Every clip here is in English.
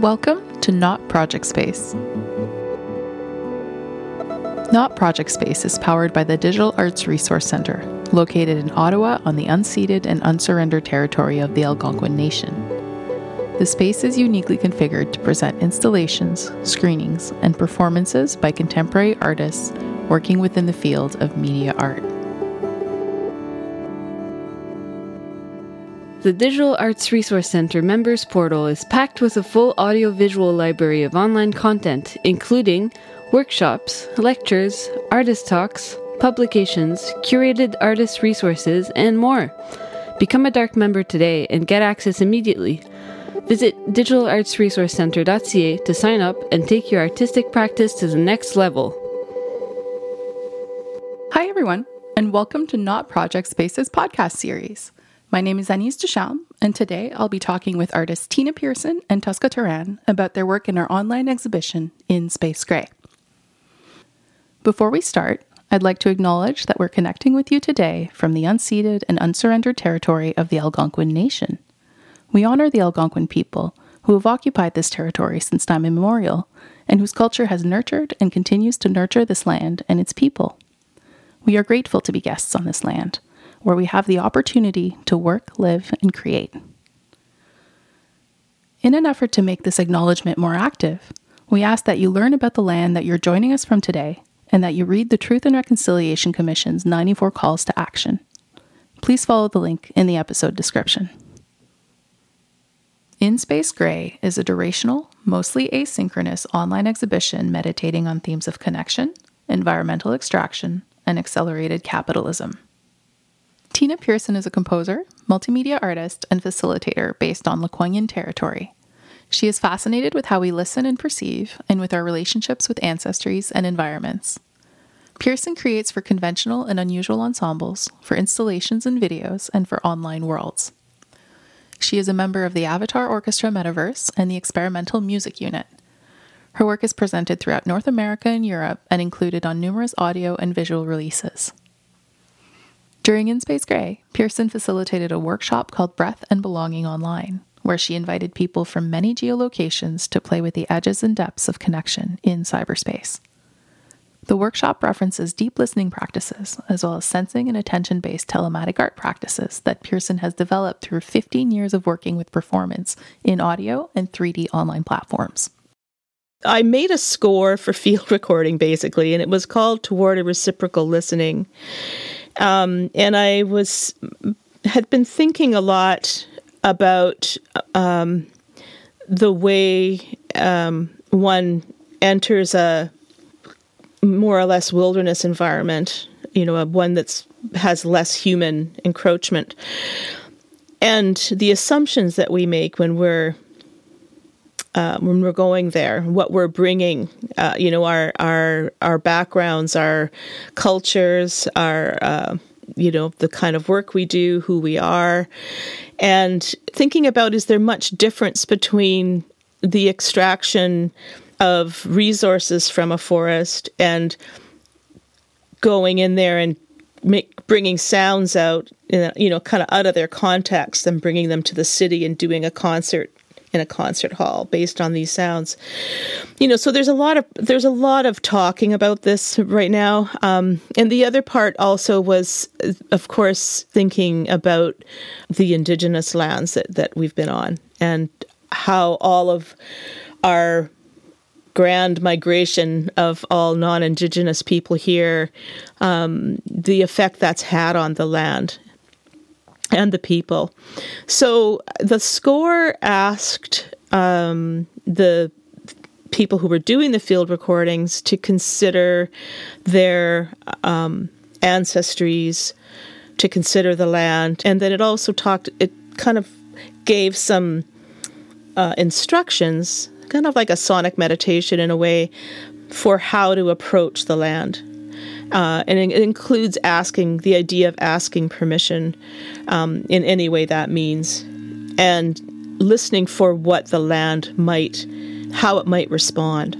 Welcome to Not Project Space. Not Project Space is powered by the Digital Arts Resource Centre, located in Ottawa on the unceded and unsurrendered territory of the Algonquin Nation. The space is uniquely configured to present installations, screenings, and performances by contemporary artists working within the field of media art. The Digital Arts Resource Center members portal is packed with a full audiovisual library of online content, including workshops, lectures, artist talks, publications, curated artist resources, and more. Become a DARC member today and get access immediately. Visit digitalartsresourcecenter.ca to sign up and take your artistic practice to the next level. Hi, everyone, and welcome to Not Project Spaces podcast series. My name is Agnès Ducharme, and today I'll be talking with artists Tina Pearson and Tosca Turan about their work in our online exhibition in Space Gray. Before we start, I'd like to acknowledge that we're connecting with you today from the unceded and unsurrendered territory of the Algonquin Nation. We honor the Algonquin people who have occupied this territory since time immemorial and whose culture has nurtured and continues to nurture this land and its people. We are grateful to be guests on this land where we have the opportunity to work, live, and create. In an effort to make this acknowledgement more active, we ask that you learn about the land that you're joining us from today and that you read the Truth and Reconciliation Commission's 94 calls to action. Please follow the link in the episode description. In Space Gray is a durational, mostly asynchronous online exhibition meditating on themes of connection, environmental extraction, and accelerated capitalism. Tina Pearson is a composer, multimedia artist, and facilitator based on Lekwungen territory. She is fascinated with how we listen and perceive, and with our relationships with ancestries and environments. Pearson creates for conventional and unusual ensembles, for installations and videos, and for online worlds. She is a member of the Avatar Orchestra Metaverse and the Experimental Music Unit. Her work is presented throughout North America and Europe and included on numerous audio and visual releases. During In Space Gray, Pearson facilitated a workshop called Breath and Belonging Online, where she invited people from many geolocations to play with the edges and depths of connection in cyberspace. The workshop references deep listening practices, as well as sensing and attention based telematic art practices that Pearson has developed through 15 years of working with performance in audio and 3D online platforms. I made a score for field recording basically, and it was called Toward a Reciprocal Listening. Um, and I was had been thinking a lot about um, the way um, one enters a more or less wilderness environment, you know, a one that's has less human encroachment, and the assumptions that we make when we're uh, when we're going there, what we're bringing, uh, you know, our our our backgrounds, our cultures, our uh, you know the kind of work we do, who we are, and thinking about is there much difference between the extraction of resources from a forest and going in there and make, bringing sounds out, you know, kind of out of their context and bringing them to the city and doing a concert in a concert hall based on these sounds. You know, so there's a lot of there's a lot of talking about this right now. Um, and the other part also was, of course, thinking about the indigenous lands that, that we've been on and how all of our grand migration of all non-indigenous people here, um, the effect that's had on the land and the people. So the score asked um, the people who were doing the field recordings to consider their um, ancestries, to consider the land, and then it also talked. It kind of gave some uh, instructions, kind of like a sonic meditation in a way, for how to approach the land. Uh, and it, includes asking the idea of asking permission um, in any way that means, and listening for what the land might, how it might respond.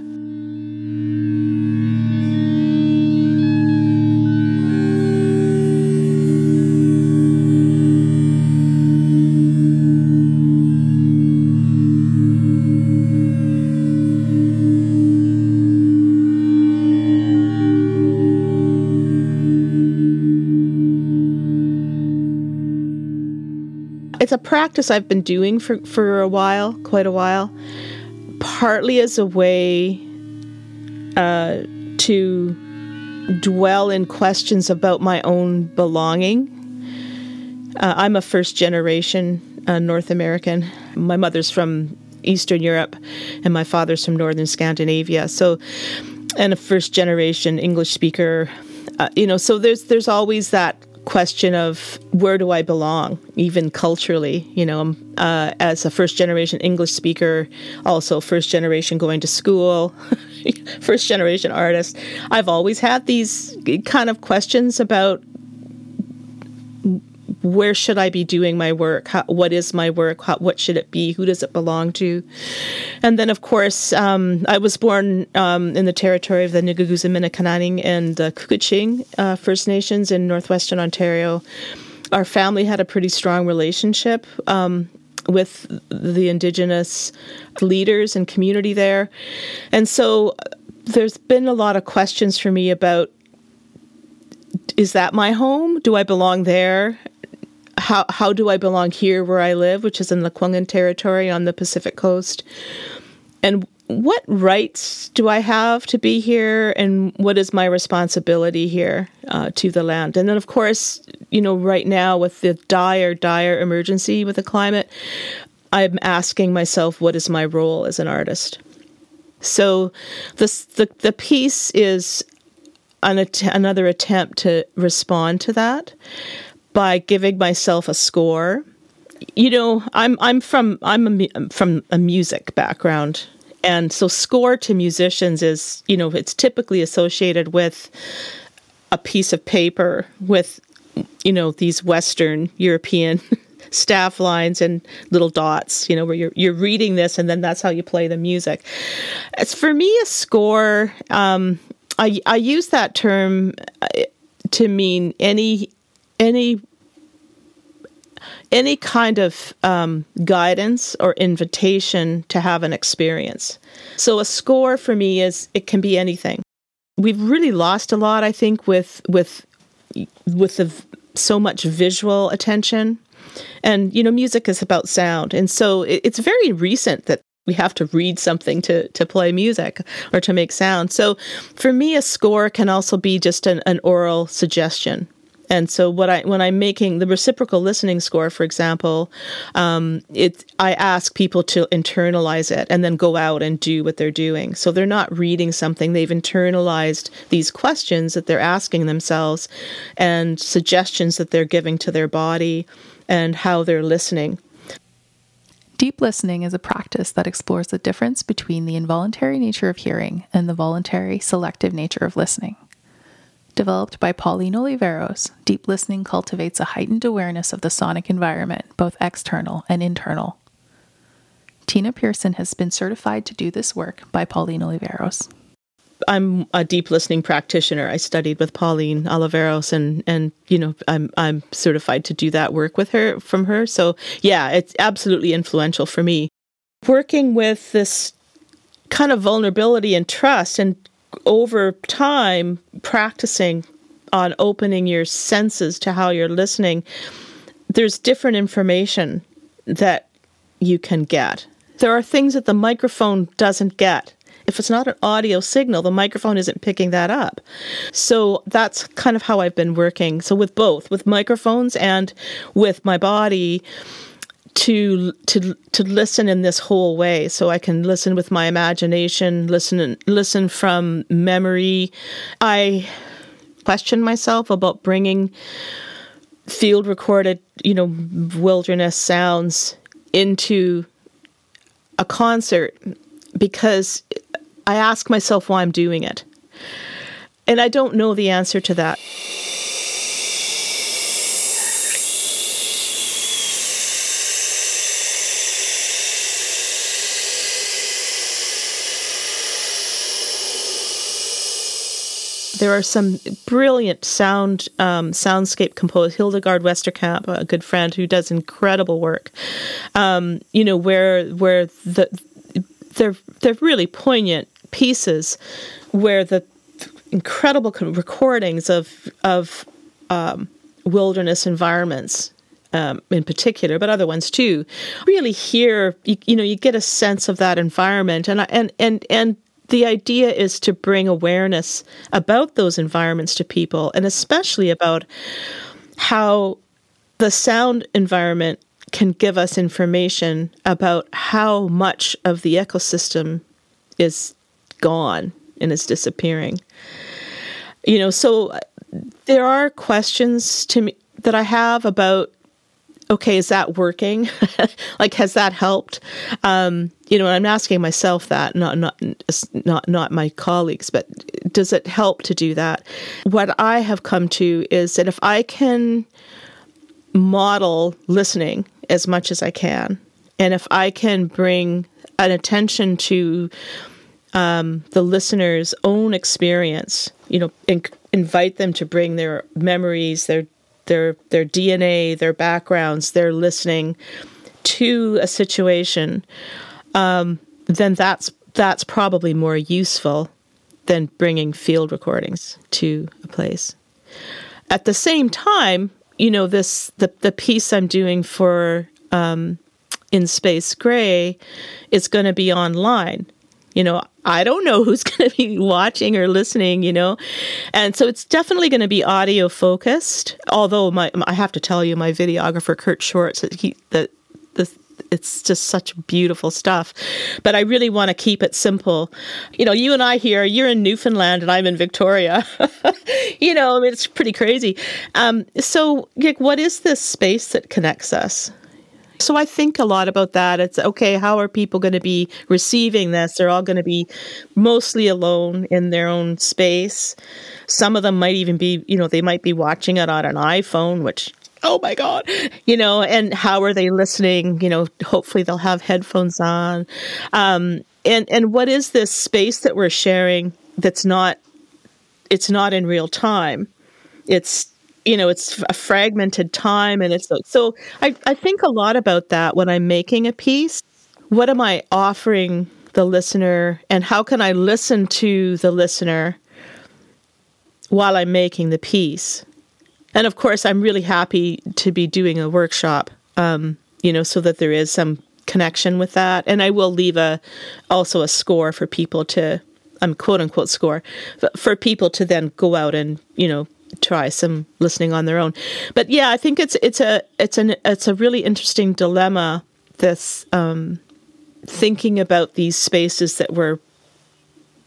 Practice I've been doing for, for a while, quite a while, partly as a way uh, to dwell in questions about my own belonging. Uh, I'm a first generation uh, North American. My mother's from Eastern Europe, and my father's from Northern Scandinavia. So, and a first generation English speaker. Uh, you know, so there's there's always that question of where do I belong, even culturally. You know, uh, as a first generation English speaker, also first generation going to school, first generation artist. I've always had these kind of questions about where should I be doing my work? How, what is my work? How, what should it be? Who does it belong to? And then, of course, um, I was born um, in the territory of the Nigigoonsiminikaaning and the Couchiching uh, First Nations in northwestern Ontario. Our family had a pretty strong relationship um, with the Indigenous leaders and community there. And so uh, there's been a lot of questions for me about is that my home? Do I belong there? How how do I belong here where I live, which is in the Lekwungen territory on the Pacific coast, and what rights do I have to be here, and what is my responsibility here uh, to the land? And then, of course, you know, right now with the dire, dire emergency with the climate, I'm asking myself, what is my role as an artist? So, this the the piece is an att- another attempt to respond to that by giving myself a score. You know, I'm I'm from I'm a, from a music background, and so score to musicians is you know it's typically associated with a piece of paper with you know these Western European staff lines and little dots. You know where you're you're reading this, and then that's how you play the music. As for me, a score. Um, I I use that term uh, to mean any any any kind of um, guidance or invitation to have an experience. So a score for me is it can be anything. We've really lost a lot, I think, with with with the so much visual attention, and you know, music is about sound, and so it's very recent that we have to read something to to play music or to make sound. So for me, a score can also be just an, an oral suggestion and so what I when I'm making the reciprocal listening score, for example, um, it I ask people to internalize it and then go out and do what they're doing. So they're not reading something; they've internalized these questions that they're asking themselves, and suggestions that they're giving to their body, and how they're listening. Deep listening is a practice that explores the difference between the involuntary nature of hearing and the voluntary selective nature of listening. Developed by Pauline Oliveros, deep listening cultivates a heightened awareness of the sonic environment, both external and internal. Tina Pearson has been certified to do this work by Pauline Oliveros. I'm a deep listening practitioner. I studied with Pauline Oliveros and and you know, I'm I'm certified to do that work with her from her. So, yeah, it's absolutely influential for me. Working with this kind of vulnerability and trust and over time practicing on opening your senses to how you're listening, there's different information that you can get. There are things that the microphone doesn't get. If it's not an audio signal, the microphone isn't picking that up. So that's kind of how I've been working. So with both, with microphones and with my body, to to to listen in this whole way. So i can listen with my imagination listen listen from memory. I question myself about bringing field recorded you know wilderness sounds into a concert because i ask myself why i'm doing it. And i don't know the answer to that There are some brilliant sound um, soundscape composers. Hildegard Westerkamp, a good friend who does incredible work. Um, you know where where the they're they're really poignant pieces where the incredible recordings of of um, wilderness environments um, in particular, but other ones too, really hear you, you know you get a sense of that environment, and and and and the idea is to bring awareness about those environments to people, and especially about how the sound environment can give us information about how much of the ecosystem is gone and is disappearing. You know, so uh, there are questions to me that I have about okay, is that working? like, has that helped? Um, you know, I'm asking myself that, not not not not my colleagues, but does it help to do that? What I have come to is that if I can model listening as much as I can, and if I can bring an attention to um, the listener's own experience, you know, in, invite them to bring their memories, their their their DNA, their backgrounds, their listening to a situation, um, then that's that's probably more useful than bringing field recordings to a place. At the same time, you know this the the piece I'm doing for um, in Space Gray is going to be online. You know, I don't know who's going to be watching or listening, you know. And so it's definitely going to be audio focused. Although my I have to tell you my videographer Kurt Schwartz he the the it's just such beautiful stuff. But I really want to keep it simple. You know, you and I here, you're in Newfoundland and I'm in Victoria. you know, I mean, it's pretty crazy. Um, so, like, what is this space that connects us? So I think a lot about that. It's okay, how are people going to be receiving this? They're all going to be mostly alone in their own space. Some of them might even be, you know, they might be watching it on an iPhone, which oh my god you know and how are they listening? You know hopefully they'll have headphones on. Um, and and what is this space that we're sharing that's not it's not in real time? It's you know it's a fragmented time and it's so I, I think a lot about that when i'm making a piece. What am i offering the listener and how can i listen to the listener while i'm making the piece and of course i'm really happy to be doing a workshop um, you know so that there is some connection with that and i will leave a also a score for people to i'm um, quote unquote score for people to then go out and you know try some listening on their own. But yeah, I think it's it's a it's an it's a really interesting dilemma. This um, thinking about these spaces that we're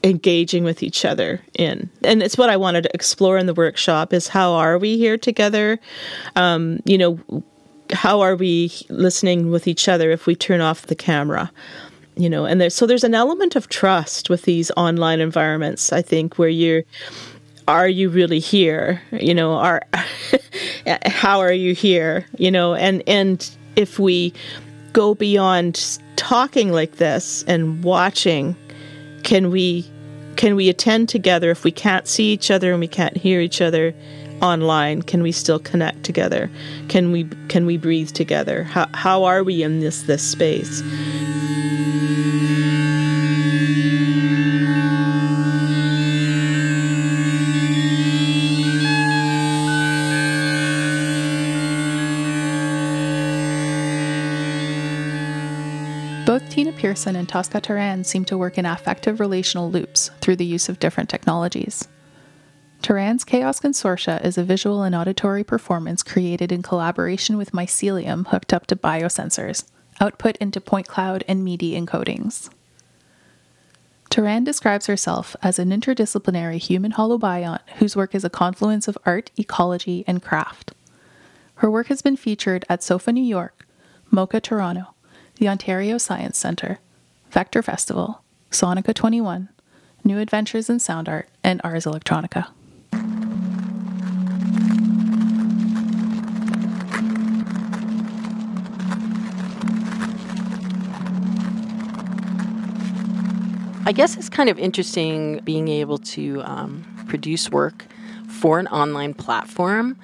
engaging with each other in, and it's what I wanted to explore in the workshop: is how are we here together? Um, you know, how are we listening with each other if we turn off the camera? you know and there's so there's an element of trust with these online environments i think where you're are you really here? You know, are how are you here? You know, and and if we go beyond talking like this and watching, can we can we attend together if we can't see each other and we can't hear each other online? Can we still connect together? Can we can we breathe together? How how are we in this this space? Pearson and Tosca Turan seem to work in affective relational loops through the use of different technologies. Turan's Chaos Consortia is a visual and auditory performance created in collaboration with mycelium hooked up to biosensors, output into point cloud and MIDI encodings. Turan describes herself as an interdisciplinary human holobiont whose work is a confluence of art, ecology, and craft. Her work has been featured at SOFA New York, MoCA Toronto, the Ontario Science Centre, Vector Festival, Sonica 21, New Adventures in Sound Art, and Ars Electronica. I guess it's kind of interesting being able to um, produce work for an online platform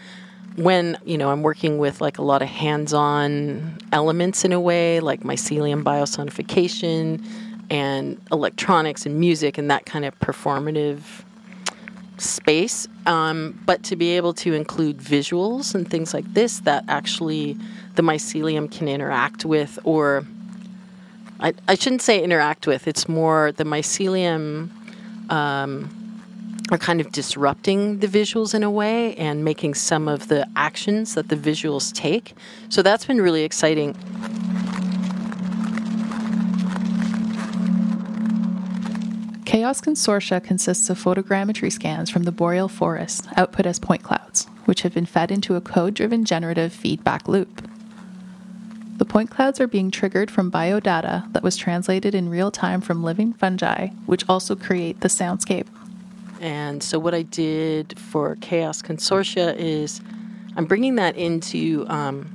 when you know I'm working with like a lot of hands-on elements in a way, like mycelium biosonification and electronics and music and that kind of performative space, um, but to be able to include visuals and things like this that actually the mycelium can interact with, or I, I shouldn't say interact with, it's more the mycelium um, are kind of disrupting the visuals in a way and making some of the actions that the visuals take. So that's been really exciting. Chaos Consortia consists of photogrammetry scans from the boreal forest, output as point clouds, which have been fed into a code driven generative feedback loop. The point clouds are being triggered from biodata that was translated in real time from living fungi, which also create the soundscape. And so, what I did for Chaos Consortia is I'm bringing that into um,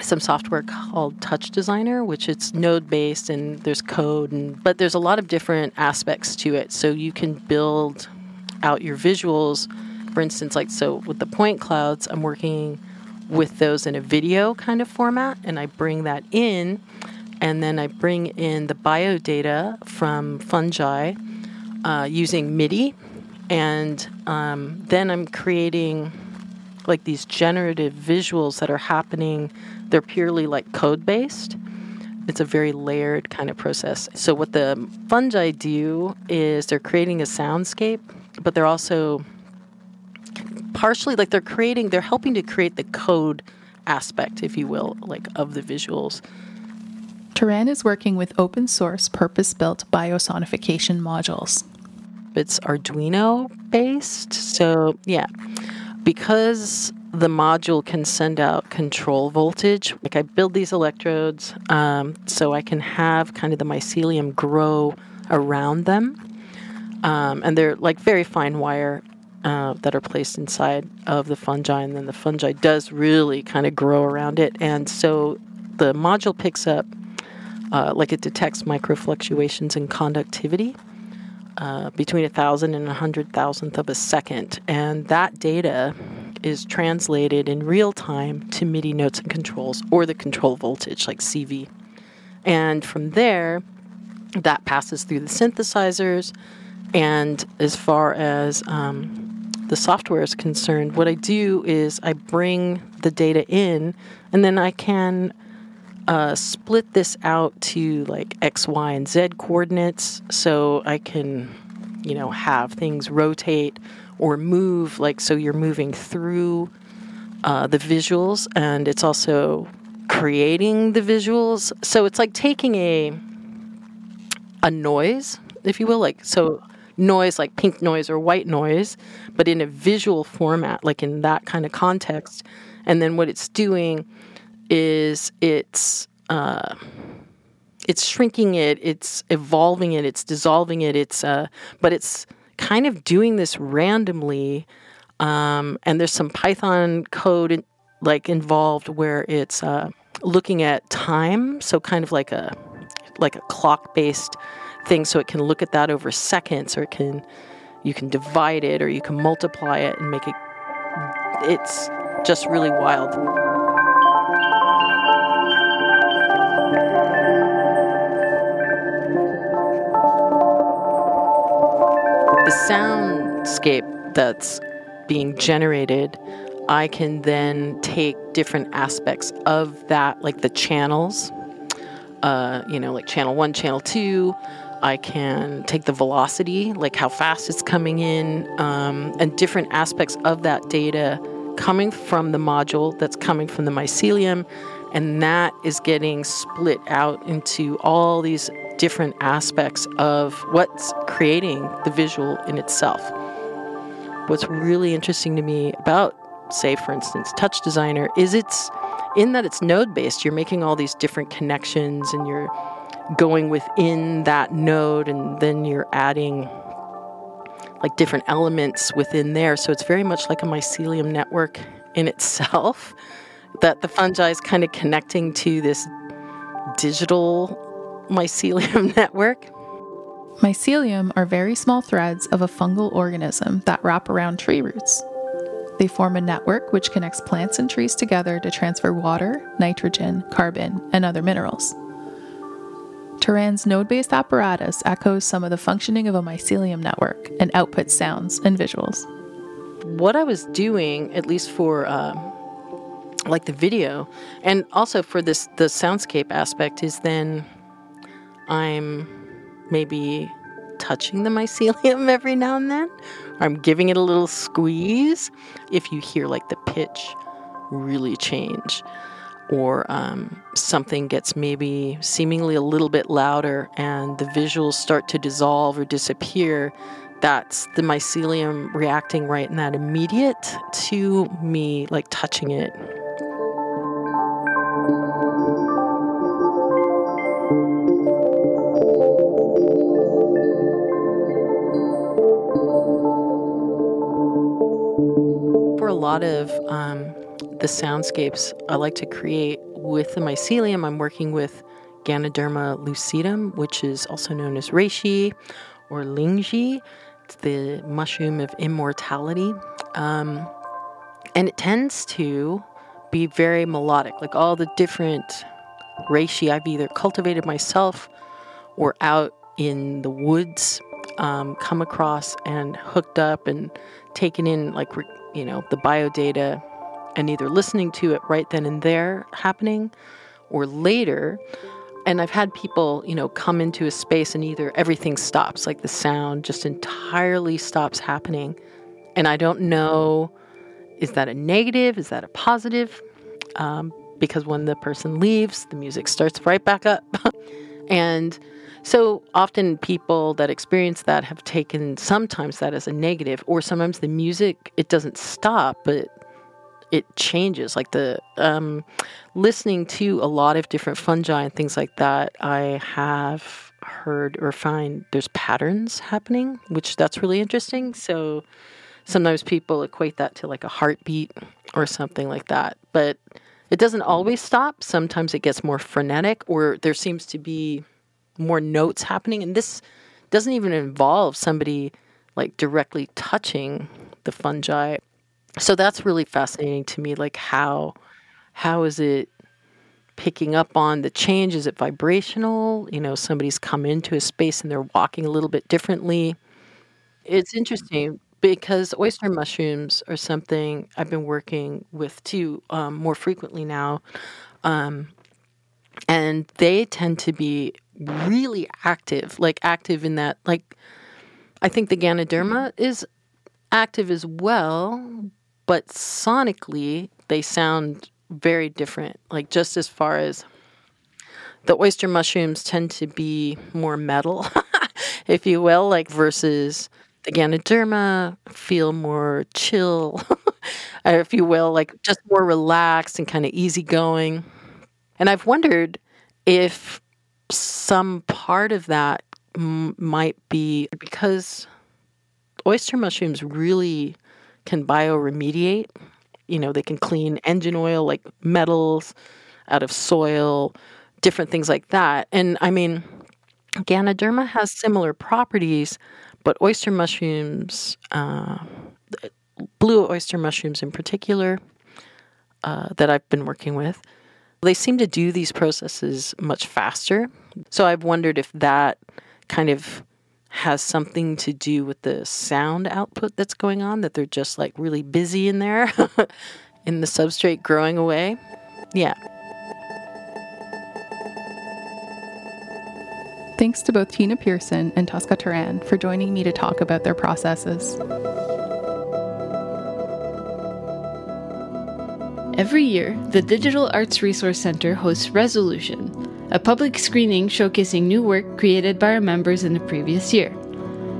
some software called Touch Designer, which it's node based and there's code, and but there's a lot of different aspects to it. So you can build out your visuals. For instance, like so with the point clouds, I'm working with those in a video kind of format, and I bring that in, and then I bring in the bio data from fungi uh, using MIDI, and um, then I'm creating like these generative visuals that are happening. They're purely like code based. It's a very layered kind of process. So, what the fungi do is they're creating a soundscape, but they're also partially like they're creating, they're helping to create the code aspect, if you will, like of the visuals. Turan is working with open source purpose built biosonification modules. It's Arduino based. So, yeah, because the module can send out control voltage, like I build these electrodes um, so I can have kind of the mycelium grow around them. Um, and they're like very fine wire uh, that are placed inside of the fungi, and then the fungi does really kind of grow around it. And so the module picks up, uh, like it detects micro fluctuations in conductivity uh, between a thousand and a hundred thousandth of a second, and that data is translated in real time to MIDI notes and controls or the control voltage, like CV. And from there, that passes through the synthesizers. And as far as um, the software is concerned, what I do is I bring the data in, and then I can uh, split this out to like X, Y, and Z coordinates so I can, you know, have things rotate or move, like so you're moving through uh, the visuals and it's also creating the visuals. So it's like taking a a noise, if you will, like so noise like pink noise or white noise, but in a visual format, like in that kind of context. And then what it's doing is it's uh, it's shrinking it, it's evolving it, it's dissolving it, it's uh, but it's kind of doing this randomly. Um, and there's some Python code in, like involved where it's uh, looking at time, so kind of like a like a clock based thing, so it can look at that over seconds, or it can you can divide it, or you can multiply it and make it. It's just really wild. Soundscape that's being generated, I can then take different aspects of that, like the channels, uh, you know, like channel one, channel two. I can take the velocity, like how fast it's coming in, um, and different aspects of that data coming from the module that's coming from the mycelium, and that is getting split out into all these different aspects of what's creating the visual in itself. What's really interesting to me about, say, for instance, Touch Designer is it's in that it's node based. You're making all these different connections and you're going within that node and then you're adding like different elements within there. So it's very much like a mycelium network in itself that the fungi is kind of connecting to this digital mycelium network. Mycelium are very small threads of a fungal organism that wrap around tree roots. They form a network which connects plants and trees together to transfer water, nitrogen, carbon, and other minerals. Turan's node based apparatus echoes some of the functioning of a mycelium network and outputs sounds and visuals. What I was doing, at least for uh, like the video, and also for this the soundscape aspect, is then I'm maybe touching the mycelium every now and then. I'm giving it a little squeeze. If you hear like the pitch really change, or um, something gets maybe seemingly a little bit louder and the visuals start to dissolve or disappear, that's the mycelium reacting right in that immediate to me like touching it. Lot of um, the soundscapes I like to create with the mycelium, I'm working with Ganoderma lucidum, which is also known as reishi or lingzhi. It's the mushroom of immortality. Um, and it tends to be very melodic, like all the different reishi I've either cultivated myself or out in the woods um, come across and hooked up and taken in, like, you know, the biodata and either listening to it right then and there happening or later. And I've had people, you know, come into a space and either everything stops, like the sound just entirely stops happening. And I don't know, is that a negative? Is that a positive? Um, because when the person leaves, the music starts right back up. and so often people that experience that have taken sometimes that as a negative, or sometimes the music, it doesn't stop, but it changes. Like the um, listening to a lot of different fungi and things like that, I have heard or find there's patterns happening, which that's really interesting. So sometimes people equate that to like a heartbeat or something like that, but it doesn't always stop. Sometimes it gets more frenetic, or there seems to be more notes happening, and this doesn't even involve somebody like directly touching the fungi. So that's really fascinating to me like how how is it picking up on the change? Is it vibrational? You know somebody's come into a space and they're walking a little bit differently. It's interesting because oyster mushrooms are something i've been working with too um, more frequently now um, and they tend to be really active like active in that like i think the ganoderma is active as well but sonically they sound very different. Like just as far as the oyster mushrooms tend to be more metal, if you will, like versus the Ganoderma feel more chill, if you will, like just more relaxed and kind of easygoing. And I've wondered if some part of that m- might be because oyster mushrooms really can bioremediate. You know, they can clean engine oil like metals out of soil, different things like that. And I mean, Ganoderma has similar properties, but oyster mushrooms, uh, blue oyster mushrooms in particular, uh, that I've been working with, they seem to do these processes much faster. So I've wondered if that kind of has something to do with the sound output that's going on, that they're just like really busy in there in the substrate growing away. Yeah. Thanks to both Tina Pearson and Tosca Turan for joining me to talk about their processes. Every year, the Digital Arts Resource Center hosts Resolution, a public screening showcasing new work created by our members in the previous year.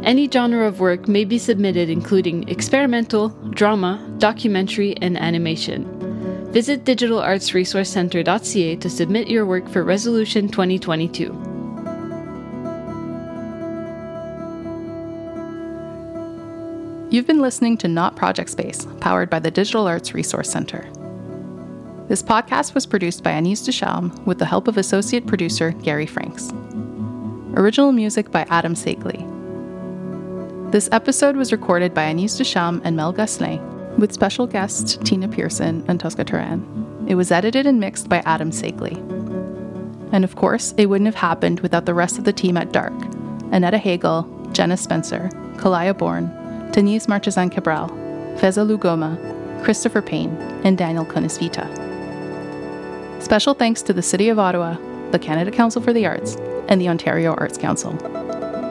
Any genre of work may be submitted, including experimental, drama, documentary, and animation. Visit digitalartsresourcecenter.ca to submit your work for Resolution 2022. You've been listening to Not Project Space, powered by the Digital Arts Resource Center. This podcast was produced by Agnès Ducharme with the help of associate producer Gary Franks. Original music by Adam Sakeley. This episode was recorded by Agnès Ducharme and Mel Gosselin, with special guests Tina Pearson and Tosca Turan. It was edited and mixed by Adam Sakeley. And of course, it wouldn't have happened without the rest of the team at DARC Annetta Hagel, Jenna Spencer, Kalaya Bourne, Denise Marchesán Cabral, Feza Lugoma, Christopher Payne, and Daniel Kunisvita. Special thanks to the City of Ottawa, the Canada Council for the Arts, and the Ontario Arts Council.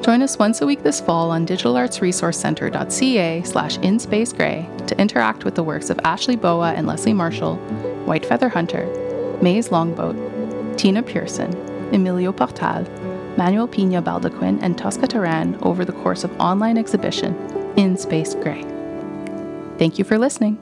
Join us once a week this fall on digitalartsresourcecentre.ca slash inspacegrey to interact with the works of Ashley Boa and Leslie Marshall, Whitefeather Hunter, Maize Longboat, Tina Pearson, Emilio Portal, Manuel Pina Baldaquin, and Tosca Turan over the course of online exhibition In Space Grey. Thank you for listening.